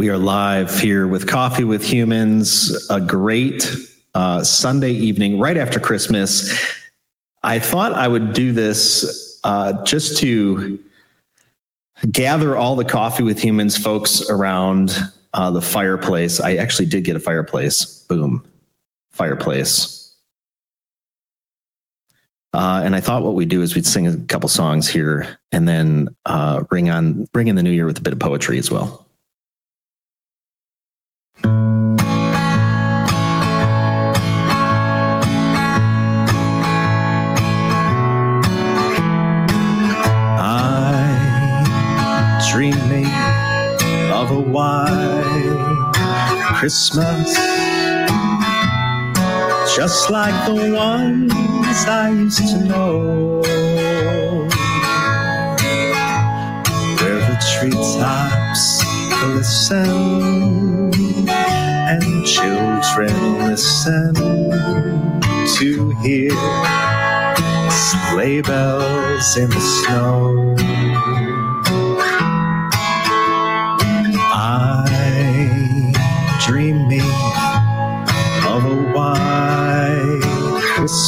We are live here with Coffee with Humans, a great uh, Sunday evening right after Christmas. I thought I would do this uh, just to gather all the Coffee with Humans folks around uh, the fireplace. I actually did get a fireplace. Boom, fireplace. Uh, and I thought what we'd do is we'd sing a couple songs here and then uh, bring on bring in the new year with a bit of poetry as well. Dreaming of a white Christmas, just like the ones I used to know, where the treetops glisten and children listen to hear sleigh bells in the snow.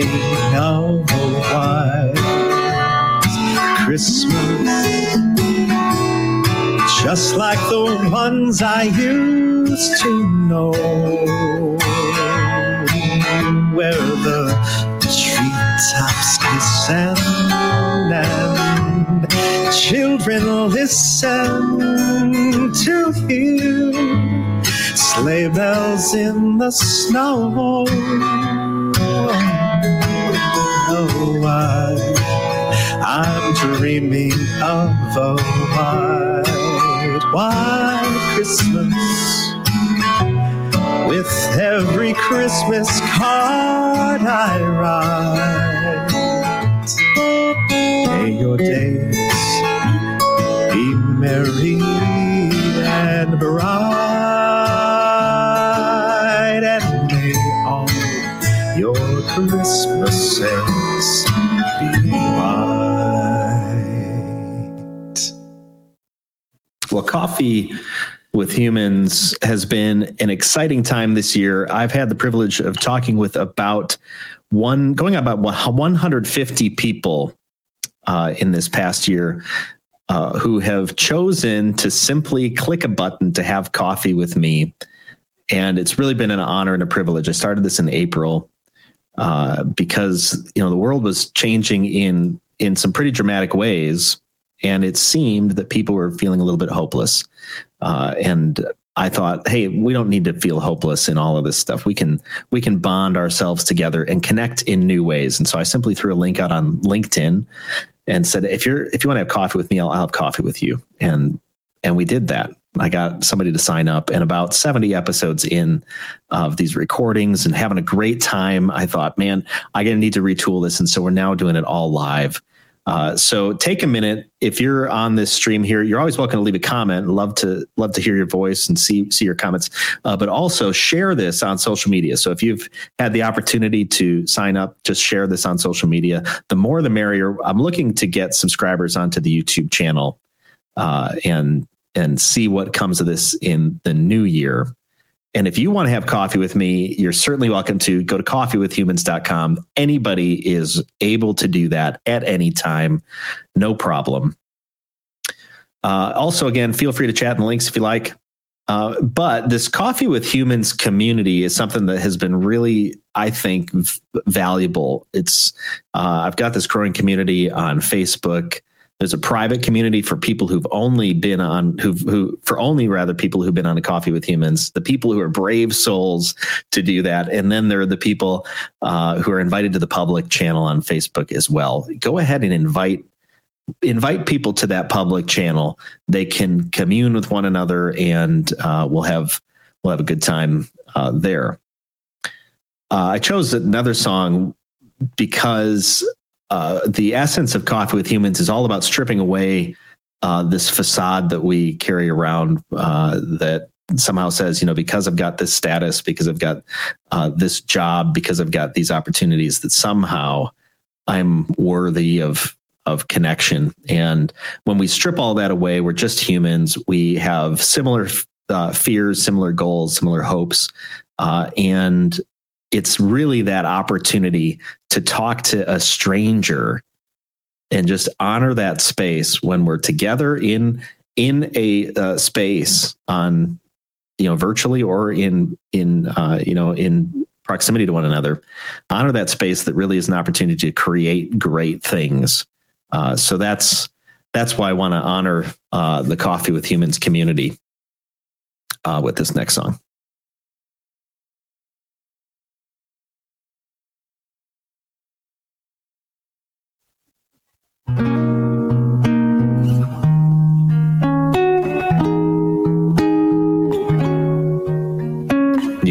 A white Christmas, just like the ones I used to know, where the treetops glisten and children listen to hear sleigh bells in the snow oh, oh, know why I'm dreaming of a white, white Christmas. With every Christmas card I write, may your days be merry and bright, your Christmases be. Well, coffee with humans has been an exciting time this year. I've had the privilege of talking with about one, going about 150 people uh, in this past year uh, who have chosen to simply click a button to have coffee with me. And it's really been an honor and a privilege. I started this in April uh, because you know the world was changing in in some pretty dramatic ways, and it seemed that people were feeling a little bit hopeless. Uh, and I thought, hey, we don't need to feel hopeless in all of this stuff. We can we can bond ourselves together and connect in new ways. And so I simply threw a link out on LinkedIn and said, if you're if you want to have coffee with me, I'll, I'll have coffee with you. And and we did that. I got somebody to sign up, and about 70 episodes in of these recordings and having a great time. I thought, man, I'm to need to retool this. And so we're now doing it all live. Uh, so take a minute if you're on this stream here. You're always welcome to leave a comment. Love to love to hear your voice and see see your comments. Uh, but also share this on social media. So if you've had the opportunity to sign up, just share this on social media. The more, the merrier. I'm looking to get subscribers onto the YouTube channel, uh, and and see what comes of this in the new year. And if you want to have coffee with me, you're certainly welcome to go to coffeewithhumans.com. Anybody is able to do that at any time, no problem. Uh, also, again, feel free to chat in the links if you like. Uh, but this Coffee with Humans community is something that has been really, I think, v- valuable. It's uh, I've got this growing community on Facebook. There's a private community for people who've only been on who who for only rather people who've been on a coffee with humans. The people who are brave souls to do that, and then there are the people uh, who are invited to the public channel on Facebook as well. Go ahead and invite invite people to that public channel. They can commune with one another, and uh, we'll have we'll have a good time uh, there. Uh, I chose another song because uh, the essence of Coffee with Humans is all about stripping away uh, this facade that we carry around uh, that somehow says, you know, because I've got this status, because I've got uh, this job, because I've got these opportunities, that somehow I'm worthy of of connection. And when we strip all that away, we're just humans. We have similar uh, fears, similar goals, similar hopes, uh, and it's really that opportunity to talk to a stranger and just honor that space when we're together in in a uh, space on you know virtually or in in uh, you know in proximity to one another honor that space that really is an opportunity to create great things. Uh, so that's that's why i want to honor uh, the coffee with humans community uh, with this next song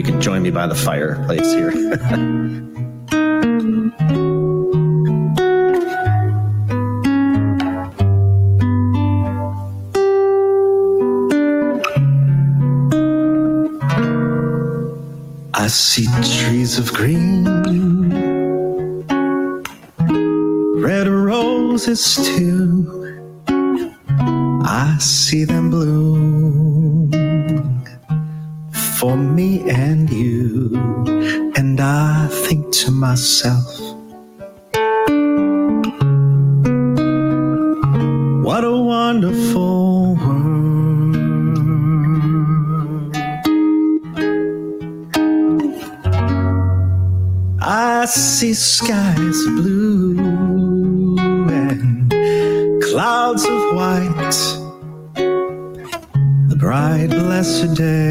You can join me by the fireplace here. I see trees of green, red roses too. I see them bloom for me and you. And I think to myself, what a wonderful world. I see skies blue and clouds of white the bright blessed day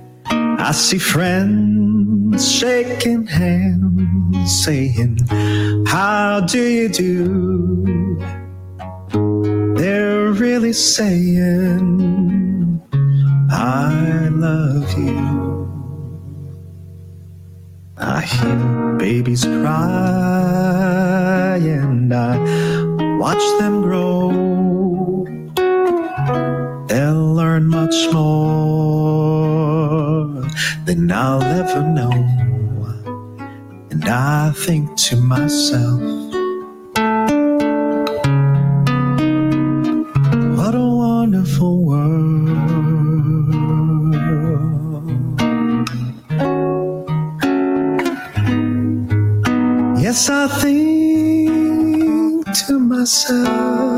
I see friends shaking hands, saying, How do you do? They're really saying, I love you. I hear babies cry and I watch them grow. They'll learn much more than I'll ever know. And I think to myself, what a wonderful world. Yes, I think to myself,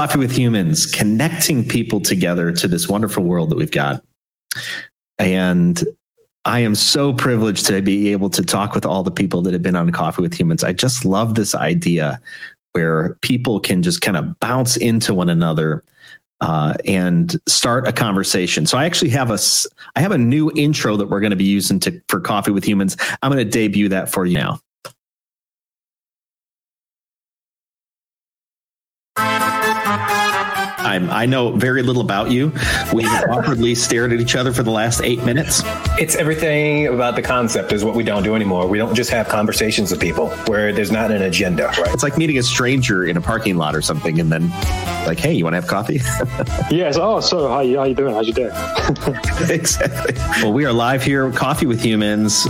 Coffee with Humans, connecting people together to this wonderful world that we've got. And I am so privileged to be able to talk with all the people that have been on Coffee with Humans. I just love this idea where people can just kind of bounce into one another uh, and start a conversation. So I actually have a I have a new intro that we're going to be using to for Coffee with Humans. I'm going to debut that for you now. Time. I know very little about you. We've awkwardly stared at each other for the last eight minutes. It's everything about the concept is what we don't do anymore. We don't just have conversations with people where there's not an agenda, right? It's like meeting a stranger in a parking lot or something, and then like, hey, you want to have coffee? yes. Oh, so how you, how you doing? How's your day? exactly. Well, we are live here, Coffee with Humans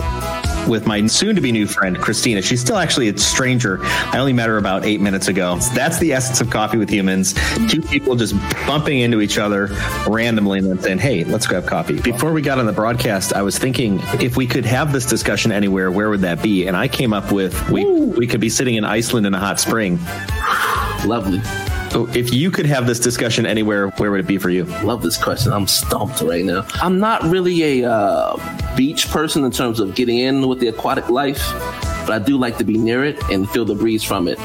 with my soon to be new friend, Christina. She's still actually a stranger. I only met her about eight minutes ago. That's the essence of coffee with humans. Two people just bumping into each other randomly and then saying, Hey, let's grab coffee. Before we got on the broadcast, I was thinking if we could have this discussion anywhere, where would that be? And I came up with we, we could be sitting in Iceland in a hot spring. Lovely. If you could have this discussion anywhere, where would it be for you? Love this question. I'm stumped right now. I'm not really a uh, beach person in terms of getting in with the aquatic life, but I do like to be near it and feel the breeze from it.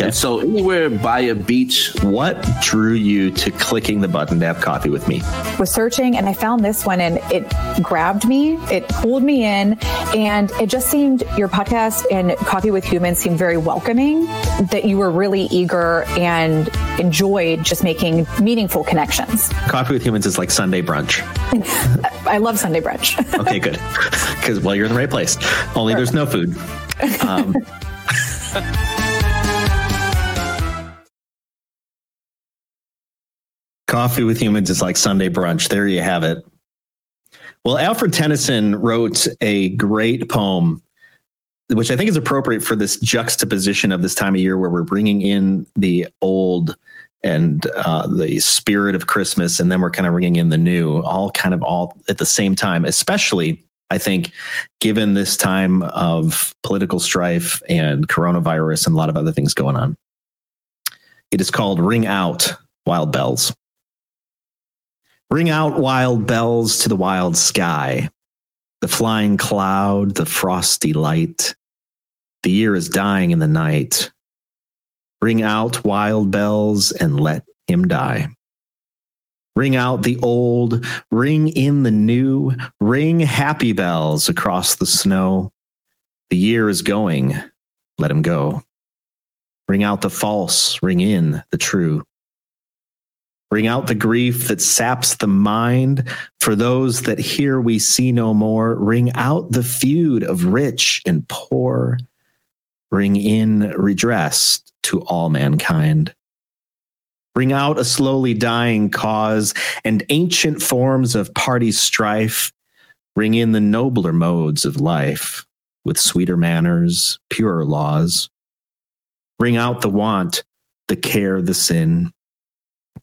And so anywhere by a beach. What drew you to clicking the button to have coffee with me? Was searching and I found this one and it grabbed me. It pulled me in and it just seemed your podcast and Coffee with Humans seemed very welcoming that you were really eager and enjoyed just making meaningful connections. Coffee with Humans is like Sunday brunch. I love Sunday brunch. okay, good. Because well, you're in the right place. Only there's no food. Um, Coffee with Humans is like Sunday brunch. There you have it. Well, Alfred Tennyson wrote a great poem, which I think is appropriate for this juxtaposition of this time of year where we're bringing in the old and uh, the spirit of Christmas, and then we're kind of bringing in the new, all kind of all at the same time, especially. I think, given this time of political strife and coronavirus and a lot of other things going on, it is called Ring Out Wild Bells. Ring out wild bells to the wild sky, the flying cloud, the frosty light. The year is dying in the night. Ring out wild bells and let him die. Ring out the old, ring in the new, ring happy bells across the snow. The year is going, let him go. Ring out the false, ring in the true. Bring out the grief that saps the mind. For those that here we see no more, ring out the feud of rich and poor. Bring in redress to all mankind. Bring out a slowly dying cause and ancient forms of party strife. Bring in the nobler modes of life with sweeter manners, purer laws. Bring out the want, the care, the sin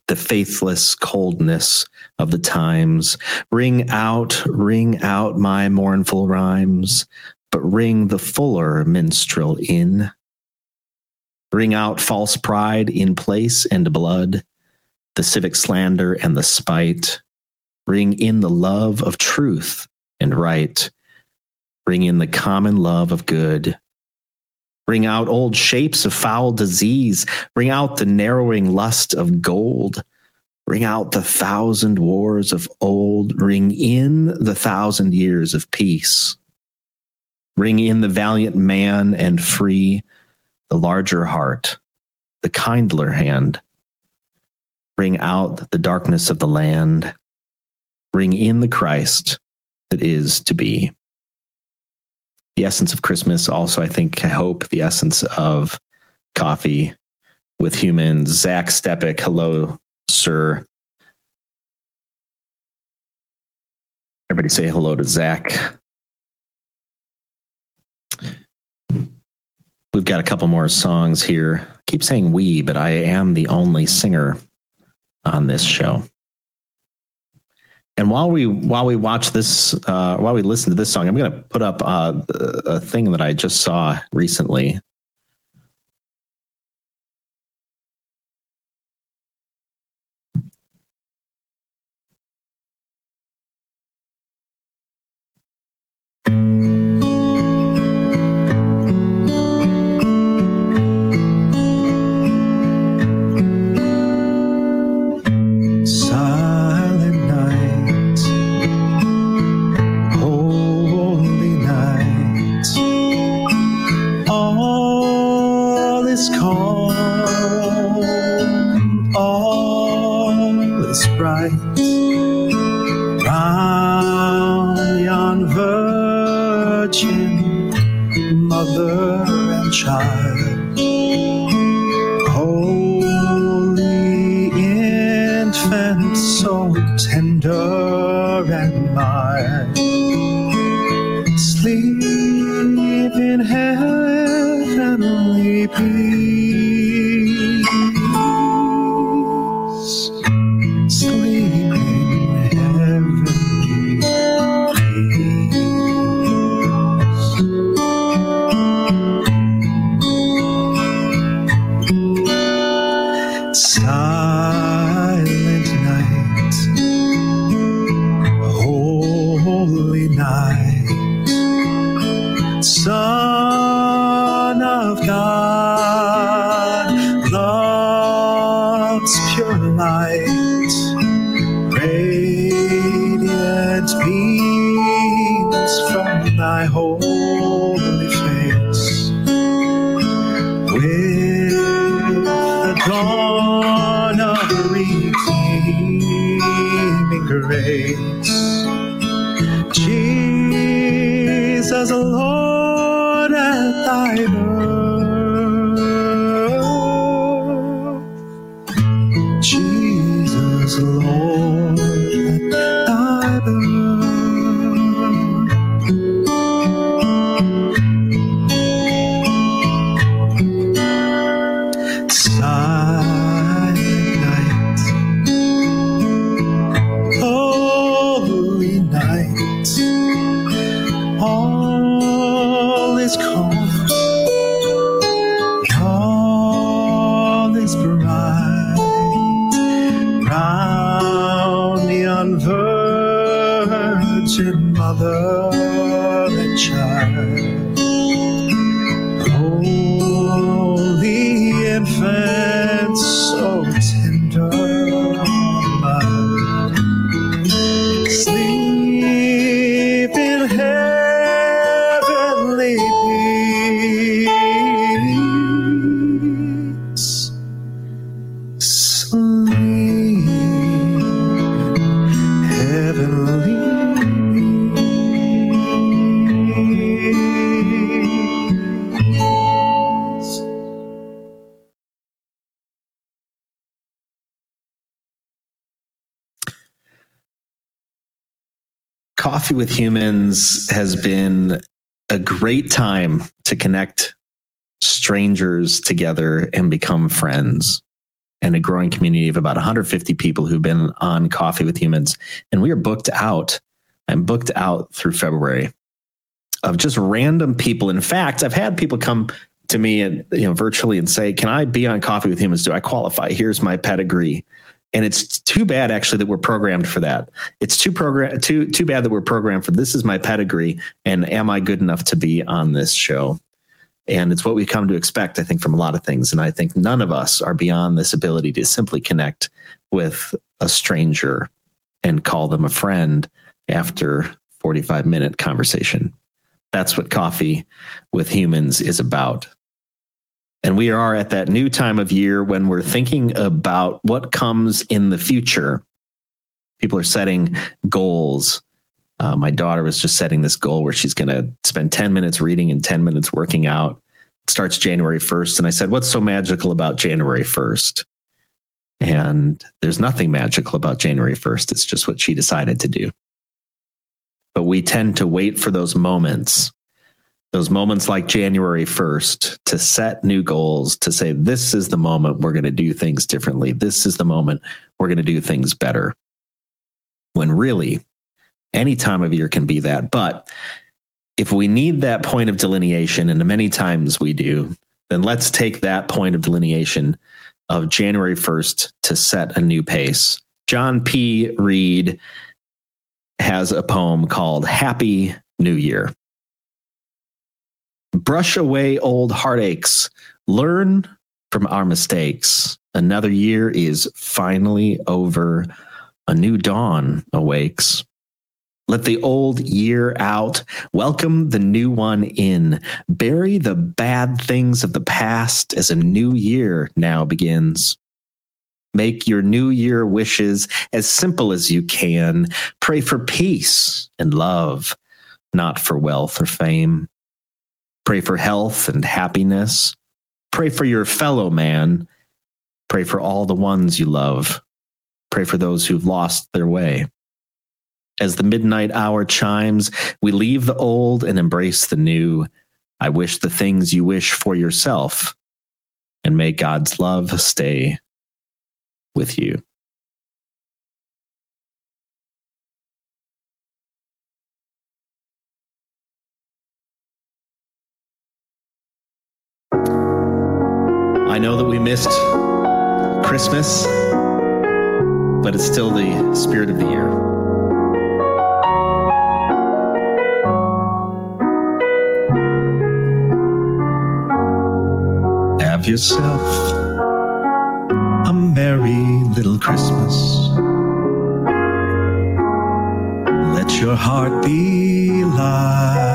the faithless coldness of the times. Ring out, ring out my mournful rhymes, but ring the fuller minstrel in. Ring out false pride in place and blood, the civic slander and the spite. Ring in the love of truth and right. Ring in the common love of good Bring out old shapes of foul disease. Bring out the narrowing lust of gold. Bring out the thousand wars of old. Bring in the thousand years of peace. Bring in the valiant man and free, the larger heart, the kindler hand. Bring out the darkness of the land. Bring in the Christ that is to be the essence of Christmas. Also, I think, I hope the essence of coffee with humans. Zach Stepek, hello, sir. Everybody say hello to Zach. We've got a couple more songs here. I keep saying we, but I am the only singer on this show. And while we while we watch this, uh, while we listen to this song, I'm going to put up uh, a thing that I just saw recently lights round yon virgin mother and child. Love's pure light, radiant beams from thy holy face. With the dawn of redeeming grace. Coffee with Humans has been a great time to connect strangers together and become friends. And a growing community of about 150 people who've been on Coffee with Humans. And we are booked out. I'm booked out through February of just random people. In fact, I've had people come to me and you know virtually and say, "Can I be on Coffee with Humans? Do I qualify? Here's my pedigree." And it's too bad actually that we're programmed for that. It's too program too too bad that we're programmed for this is my pedigree and am I good enough to be on this show? And it's what we come to expect, I think, from a lot of things. And I think none of us are beyond this ability to simply connect with a stranger and call them a friend after 45 minute conversation. That's what coffee with humans is about. And we are at that new time of year when we're thinking about what comes in the future. People are setting goals. Uh, my daughter was just setting this goal where she's going to spend 10 minutes reading and 10 minutes working out. It starts January 1st. And I said, What's so magical about January 1st? And there's nothing magical about January 1st. It's just what she decided to do. But we tend to wait for those moments, those moments like January 1st, to set new goals, to say, This is the moment we're going to do things differently. This is the moment we're going to do things better. When really, any time of year can be that. But if we need that point of delineation, and many times we do, then let's take that point of delineation of January 1st to set a new pace. John P. Reed has a poem called Happy New Year. Brush away old heartaches, learn from our mistakes. Another year is finally over. A new dawn awakes. Let the old year out. Welcome the new one in. Bury the bad things of the past as a new year now begins. Make your new year wishes as simple as you can. Pray for peace and love, not for wealth or fame. Pray for health and happiness. Pray for your fellow man. Pray for all the ones you love. Pray for those who've lost their way. As the midnight hour chimes, we leave the old and embrace the new. I wish the things you wish for yourself, and may God's love stay with you. Missed Christmas, but it's still the spirit of the year. Have yourself a merry little Christmas. Let your heart be light.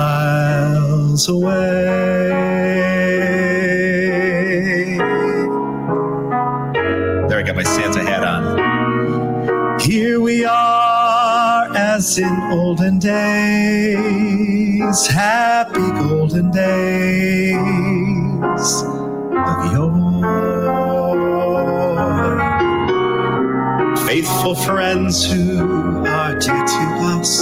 away. There, I got my Santa hat on. Here we are as in olden days, happy golden days of yore. Faithful friends who are dear to us,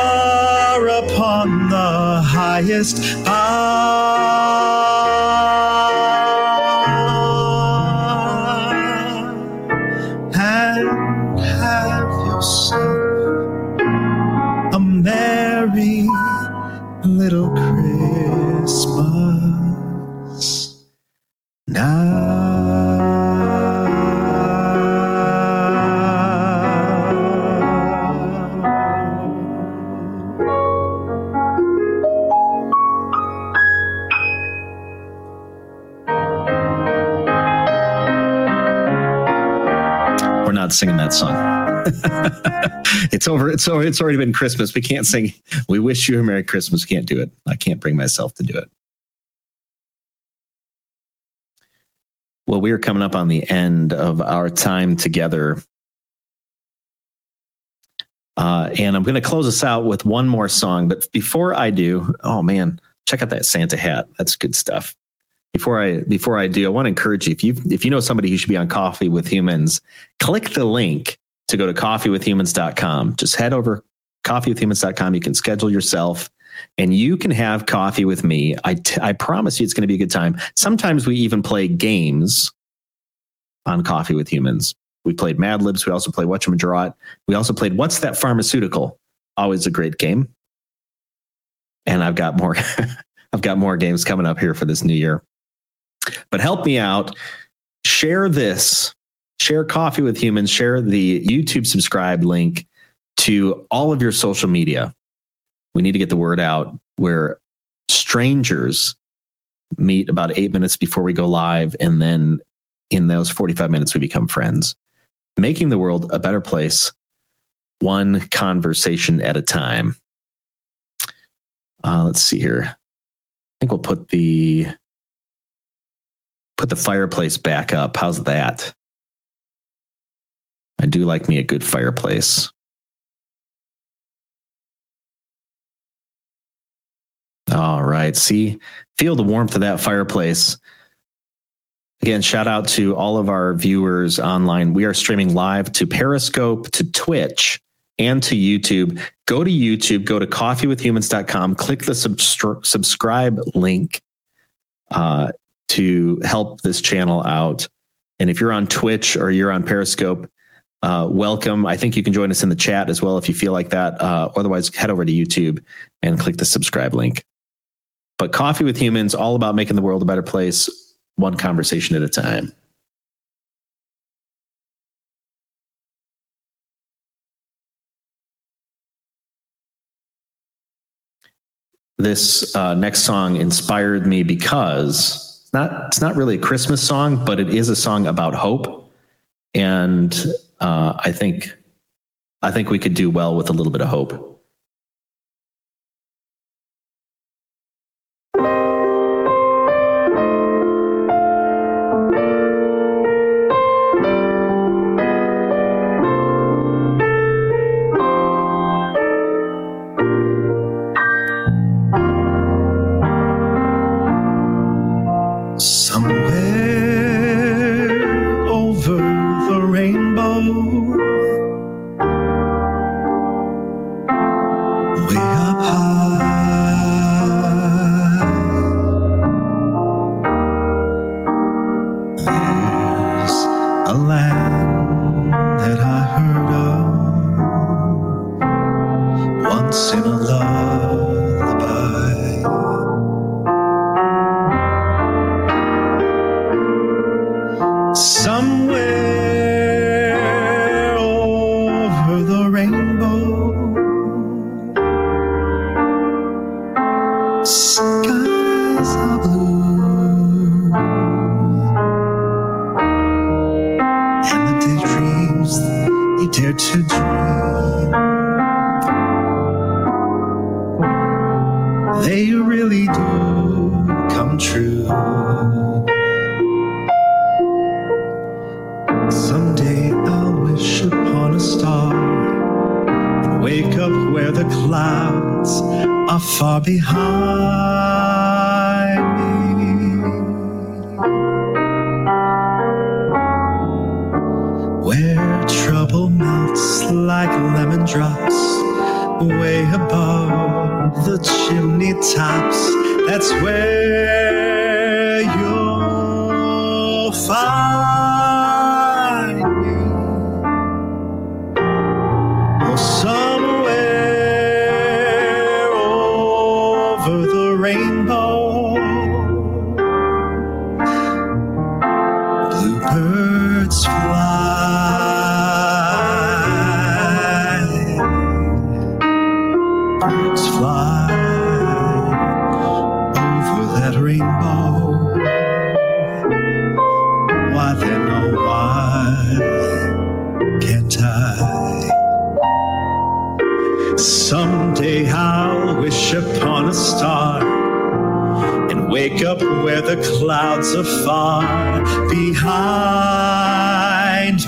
highest. Bough it's over. It's over. It's already been Christmas. We can't sing. We wish you a Merry Christmas. Can't do it. I can't bring myself to do it. Well, we are coming up on the end of our time together. Uh, and I'm going to close us out with one more song. But before I do, oh man, check out that Santa hat. That's good stuff. Before I before I do, I want to encourage you if you if you know somebody who should be on Coffee with Humans, click the link to go to coffeewithhumans.com. Just head over coffeewithhumans.com. You can schedule yourself and you can have coffee with me. I, t- I promise you it's going to be a good time. Sometimes we even play games on Coffee with Humans. We played Mad Libs. We also played Whatchamajorot. We also played What's That Pharmaceutical? Always a great game. And I've got more. I've got more games coming up here for this new year. But help me out. Share this. Share Coffee with Humans. Share the YouTube subscribe link to all of your social media. We need to get the word out where strangers meet about eight minutes before we go live. And then in those 45 minutes, we become friends, making the world a better place, one conversation at a time. Uh, let's see here. I think we'll put the put the fireplace back up. How's that? I do like me a good fireplace. All right. See, feel the warmth of that fireplace. Again, shout out to all of our viewers online. We are streaming live to Periscope, to Twitch, and to YouTube. go to YouTube, go to coffeewithhumans.com, click the subscribe link uh, to help this channel out. And if you're on Twitch or you're on Periscope, uh, welcome. I think you can join us in the chat as well if you feel like that. Uh, otherwise, head over to YouTube and click the subscribe link. But Coffee with Humans, all about making the world a better place, one conversation at a time. This uh, next song inspired me because not it's not really a Christmas song, but it is a song about hope, and uh, I think I think we could do well with a little bit of hope. Way above the chimney tops. That's where you'll find clouds are far behind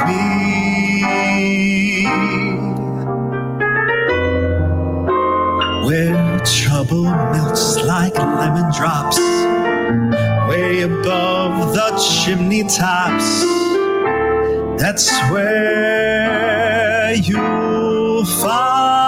me. Where trouble melts like lemon drops way above the chimney tops. That's where you'll find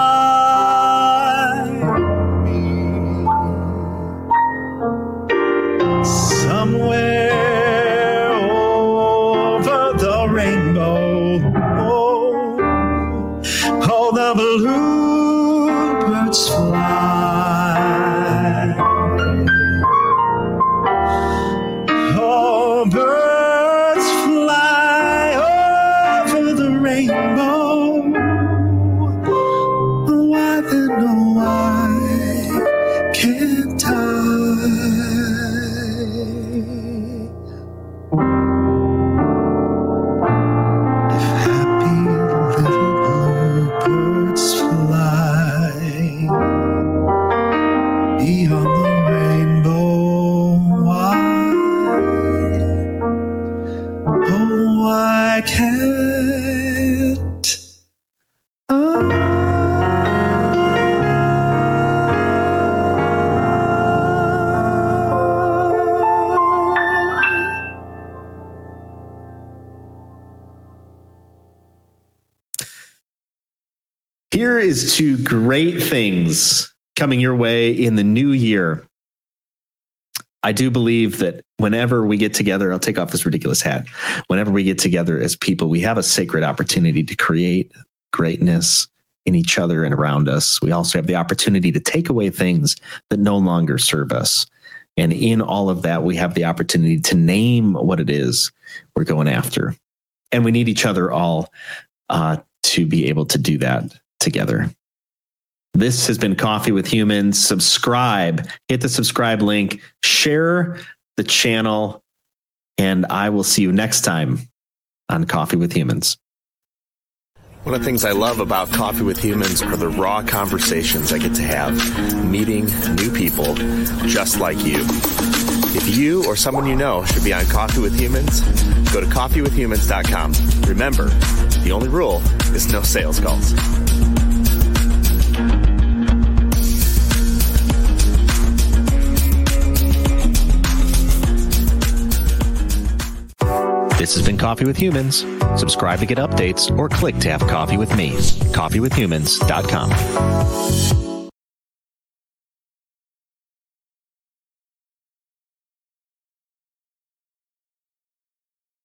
is to great things coming your way in the new year. I do believe that whenever we get together, I'll take off this ridiculous hat. Whenever we get together as people, we have a sacred opportunity to create greatness in each other and around us. We also have the opportunity to take away things that no longer serve us. And in all of that, we have the opportunity to name what it is we're going after. And we need each other all uh, to be able to do that together. This has been Coffee with Humans. Subscribe, hit the subscribe link, share the channel, and I will see you next time on Coffee with Humans. One of the things I love about Coffee with Humans are the raw conversations I get to have, meeting new people just like you. If you or someone you know should be on Coffee with Humans, go to coffeewithhumans.com. Remember, the only rule is no sales calls. This has been Coffee with Humans. Subscribe to get updates or click to have coffee with me. Coffeewithhumans.com.